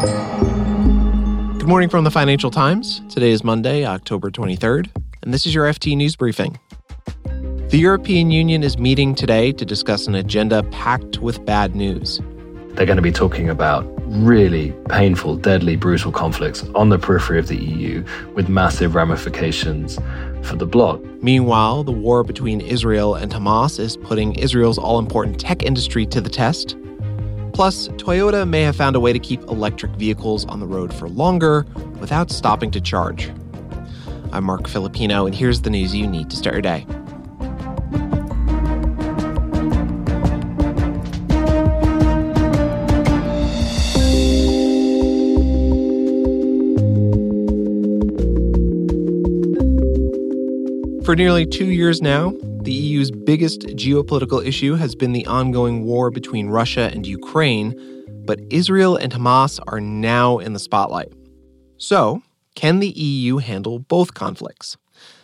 Good morning from the Financial Times. Today is Monday, October 23rd, and this is your FT News Briefing. The European Union is meeting today to discuss an agenda packed with bad news. They're going to be talking about really painful, deadly, brutal conflicts on the periphery of the EU with massive ramifications for the bloc. Meanwhile, the war between Israel and Hamas is putting Israel's all important tech industry to the test. Plus, Toyota may have found a way to keep electric vehicles on the road for longer without stopping to charge. I'm Marc Filippino, and here's the news you need to start your day. For nearly two years now, the EU's biggest geopolitical issue has been the ongoing war between Russia and Ukraine, but Israel and Hamas are now in the spotlight. So, can the EU handle both conflicts?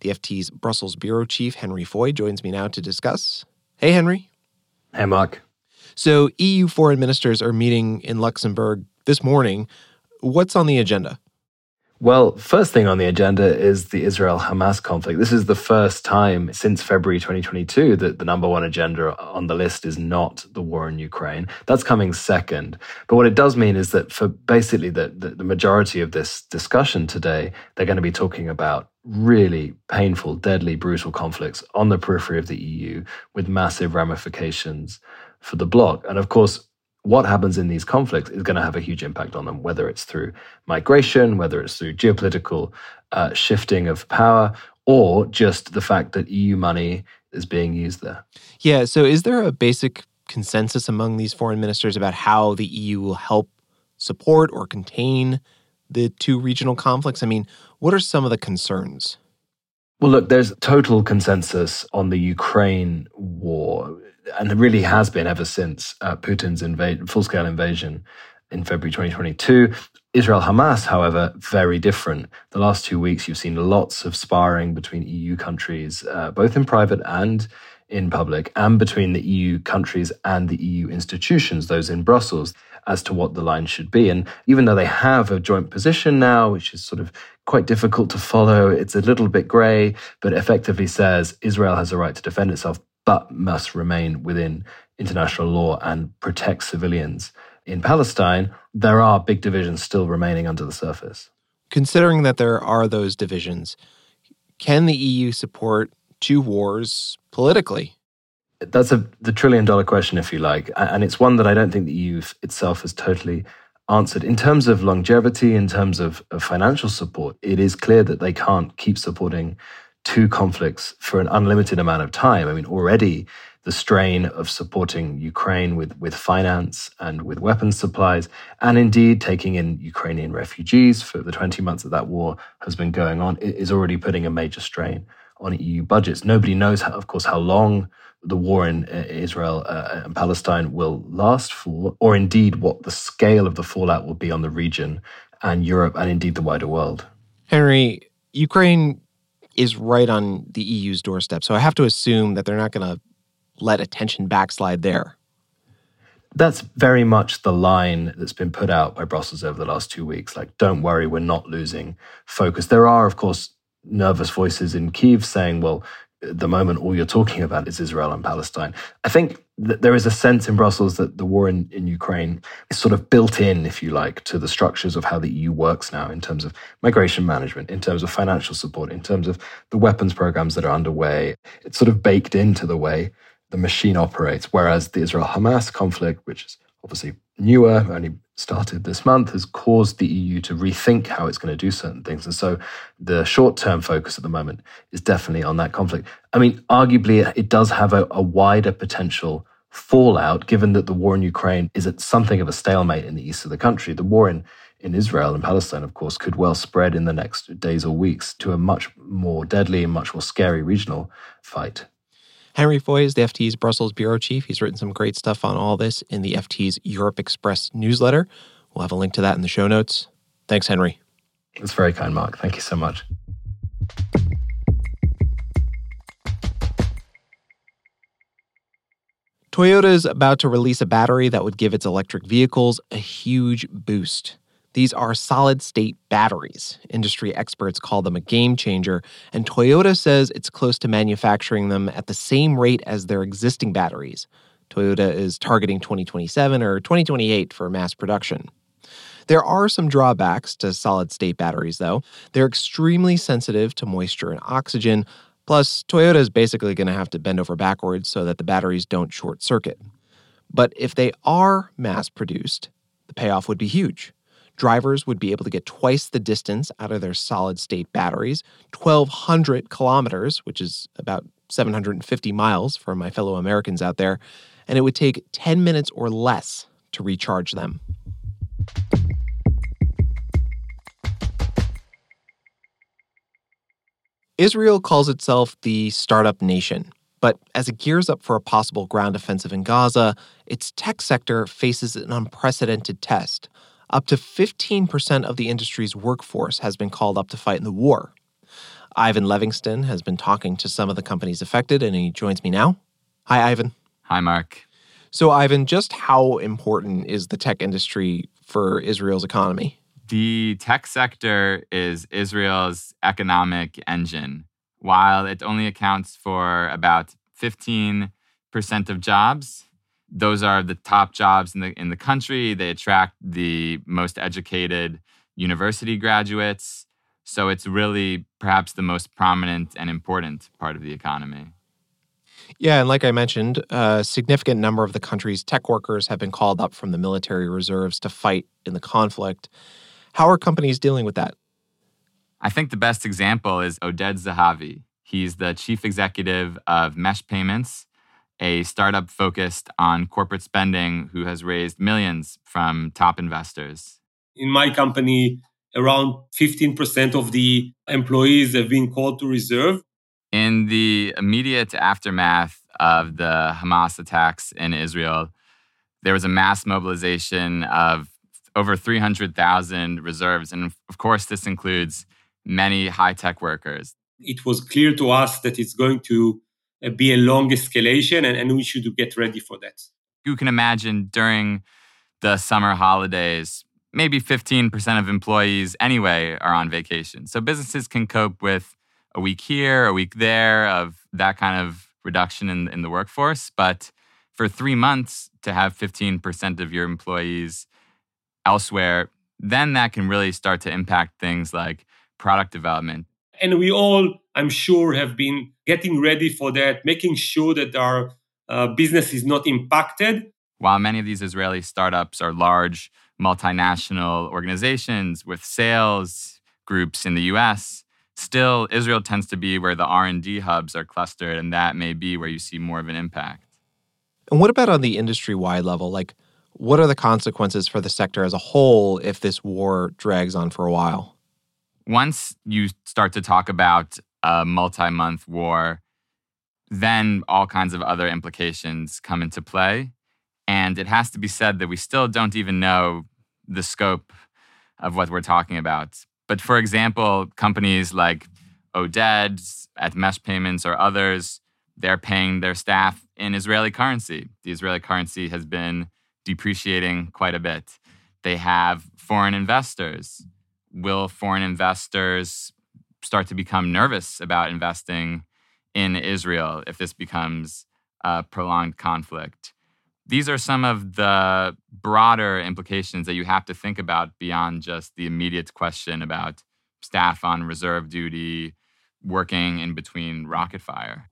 The FT's Brussels bureau chief, Henry Foy, joins me now to discuss. Hey, Henry. Hey, Marc. So, EU foreign ministers are meeting in Luxembourg this morning. What's on the agenda? Well, first thing on the agenda is the Israel Hamas conflict. This is the first time since February 2022 that the number one agenda on the list is not the war in Ukraine. That's coming second. But what it does mean is that for basically the, the, the majority of this discussion today, they're going to be talking about really painful, deadly, brutal conflicts on the periphery of the EU with massive ramifications for the bloc. And of course, what happens in these conflicts is going to have a huge impact on them, whether it's through migration, whether it's through geopolitical uh, shifting of power, or just the fact that EU money is being used there. Yeah. So, is there a basic consensus among these foreign ministers about how the EU will help support or contain the two regional conflicts? I mean, what are some of the concerns? Well, look, there's total consensus on the Ukraine war and it really has been ever since uh, Putin's full-scale invasion in February 2022. Israel Hamas, however, very different. The last two weeks, you've seen lots of sparring between EU countries, uh, both in private and in public, and between the EU countries and the EU institutions, those in Brussels, as to what the line should be. And even though they have a joint position now, which is sort of quite difficult to follow, it's a little bit grey, but effectively says Israel has a right to defend itself but must remain within international law and protect civilians. In Palestine, there are big divisions still remaining under the surface. Considering that there are those divisions, can the EU support two wars politically? That's a, the trillion dollar question, if you like. And it's one that I don't think the EU itself has totally answered. In terms of longevity, in terms of, of financial support, it is clear that they can't keep supporting two conflicts for an unlimited amount of time. I mean, already the strain of supporting Ukraine with, with finance and with weapons supplies, and indeed taking in Ukrainian refugees for the 20 months that that war has been going on, is already putting a major strain on EU budgets. Nobody knows, how, of course, how long the war in uh, Israel uh, and Palestine will last for, or indeed what the scale of the fallout will be on the region and Europe and indeed the wider world. Henry, Ukraine is right on the EU's doorstep. So I have to assume that they're not going to let attention backslide there. That's very much the line that's been put out by Brussels over the last two weeks. Like, don't worry, we're not losing focus. There are, of course, nervous voices in Kiev saying, well, at the moment, all you're talking about is Israel and Palestine. I think there is a sense in Brussels that the war in, in Ukraine is sort of built in, if you like, to the structures of how the EU works now in terms of migration management, in terms of financial support, in terms of the weapons programs that are underway. It's sort of baked into the way the machine operates. Whereas the Israel Hamas conflict, which is obviously newer, only started this month, has caused the EU to rethink how it's going to do certain things. And so the short term focus at the moment is definitely on that conflict. I mean, arguably, it does have a, a wider potential fallout, given that the war in Ukraine is at something of a stalemate in the east of the country. The war in, in Israel and Palestine, of course, could well spread in the next days or weeks to a much more deadly and much more scary regional fight. Henry Foy is the FT's Brussels bureau chief. He's written some great stuff on all this in the FT's Europe Express newsletter. We'll have a link to that in the show notes. Thanks, Henry. That's very kind, Marc. Thank you so much. Toyota is about to release a battery that would give its electric vehicles a huge boost. These are solid state batteries. Industry experts call them a game changer, and Toyota says it's close to manufacturing them at the same rate as their existing batteries. Toyota is targeting 2027 or 2028 for mass production. There are some drawbacks to solid state batteries, though. They're extremely sensitive to moisture and oxygen. Plus, Toyota is basically going to have to bend over backwards so that the batteries don't short circuit. But if they are mass produced, the payoff would be huge. Drivers would be able to get twice the distance out of their solid state batteries, 1,200 kilometers, which is about 750 miles for my fellow Americans out there, and it would take 10 minutes or less to recharge them. Israel calls itself the startup nation, but as it gears up for a possible ground offensive in Gaza, its tech sector faces an unprecedented test. Up to 15% of the industry's workforce has been called up to fight in the war. Ivan Levingston has been talking to some of the companies affected, and he joins me now. Hi, Ivan. Hi, Marc. So, Ivan, just how important is the tech industry for Israel's economy? The tech sector is Israel's economic engine. While it only accounts for about 15% of jobs, those are the top jobs in the in the country. They attract the most educated university graduates. So it's really perhaps the most prominent and important part of the economy. Yeah, and like I mentioned, a significant number of the country's tech workers have been called up from the military reserves to fight in the conflict. How are companies dealing with that? I think the best example is Oded Zahavi. He's the chief executive of Mesh Payments, a startup focused on corporate spending who has raised millions from top investors. In my company, around 15% of the employees have been called to reserve. In the immediate aftermath of the Hamas attacks in Israel, there was a mass mobilization of over 300,000 reserves. And of course, this includes many high tech workers. It was clear to us that it's going to be a long escalation, and, and we should get ready for that. You can imagine during the summer holidays, maybe 15% of employees anyway are on vacation. So businesses can cope with a week here, a week there of that kind of reduction in, in the workforce. But for three months to have 15% of your employees elsewhere, then that can really start to impact things like product development. And we all, I'm sure, have been getting ready for that, making sure that our uh, business is not impacted. While many of these Israeli startups are large multinational organizations with sales groups in the US, still Israel tends to be where the R&D hubs are clustered and that may be where you see more of an impact. And what about on the industry-wide level? Like what are the consequences for the sector as a whole if this war drags on for a while? Once you start to talk about a multi month war, then all kinds of other implications come into play. And it has to be said that we still don't even know the scope of what we're talking about. But for example, companies like Oded at Mesh Payments or others, they're paying their staff in Israeli currency. The Israeli currency has been depreciating quite a bit. They have foreign investors. Will foreign investors start to become nervous about investing in Israel if this becomes a prolonged conflict? These are some of the broader implications that you have to think about beyond just the immediate question about staff on reserve duty working in between rocket fire.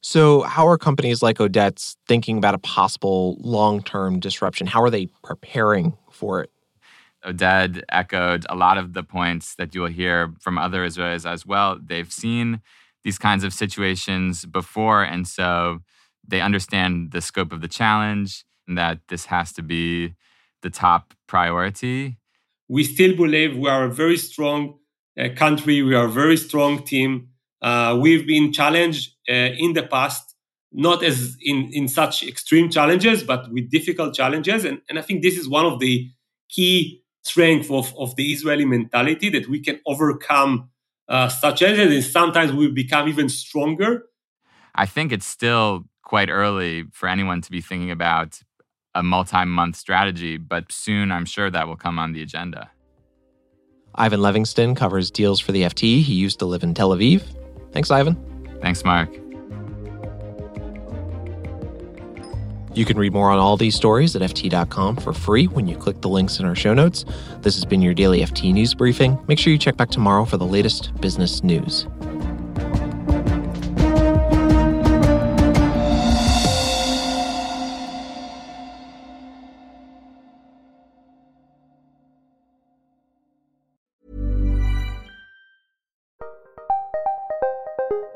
So, how are companies like Oded's thinking about a possible long term disruption? How are they preparing for it? Oded echoed a lot of the points that you'll hear from other Israelis as well. They've seen these kinds of situations before, and so they understand the scope of the challenge and that this has to be the top priority. We still believe we are a very strong uh, country, we are a very strong team. Uh, we've been challenged uh, in the past, not as in, in such extreme challenges, but with difficult challenges. And, and I think this is one of the key strengths of, of the Israeli mentality that we can overcome uh, such challenges and sometimes we become even stronger. I think it's still quite early for anyone to be thinking about a multi month strategy, but soon I'm sure that will come on the agenda. Ivan Levingston covers deals for the FT. He used to live in Tel Aviv. Thanks, Ivan. Thanks, Marc. You can read more on all these stories at FT.com for free when you click the links in our show notes. This has been your daily FT News Briefing. Make sure you check back tomorrow for the latest business news.